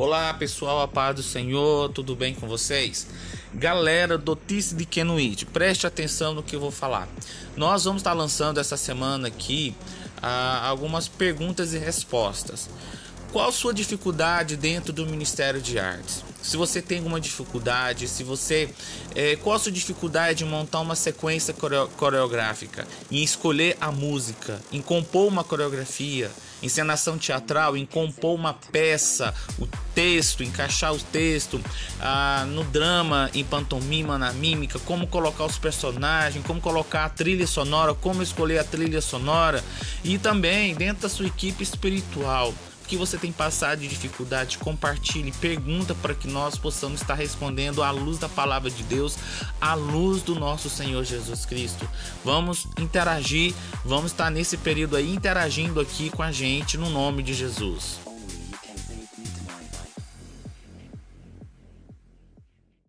Olá pessoal, a paz do Senhor, tudo bem com vocês? Galera do Tice de Kenuit, preste atenção no que eu vou falar. Nós vamos estar lançando essa semana aqui ah, algumas perguntas e respostas. Qual sua dificuldade dentro do Ministério de Artes? Se você tem alguma dificuldade, se você. É, qual a sua dificuldade em montar uma sequência coreográfica, em escolher a música, em compor uma coreografia, encenação teatral, em compor uma peça, o texto, encaixar o texto, ah, no drama, em pantomima, na mímica, como colocar os personagens, como colocar a trilha sonora, como escolher a trilha sonora e também dentro da sua equipe espiritual que você tem passado de dificuldade, compartilhe, pergunta para que nós possamos estar respondendo à luz da palavra de Deus, à luz do nosso Senhor Jesus Cristo. Vamos interagir, vamos estar nesse período aí interagindo aqui com a gente no nome de Jesus.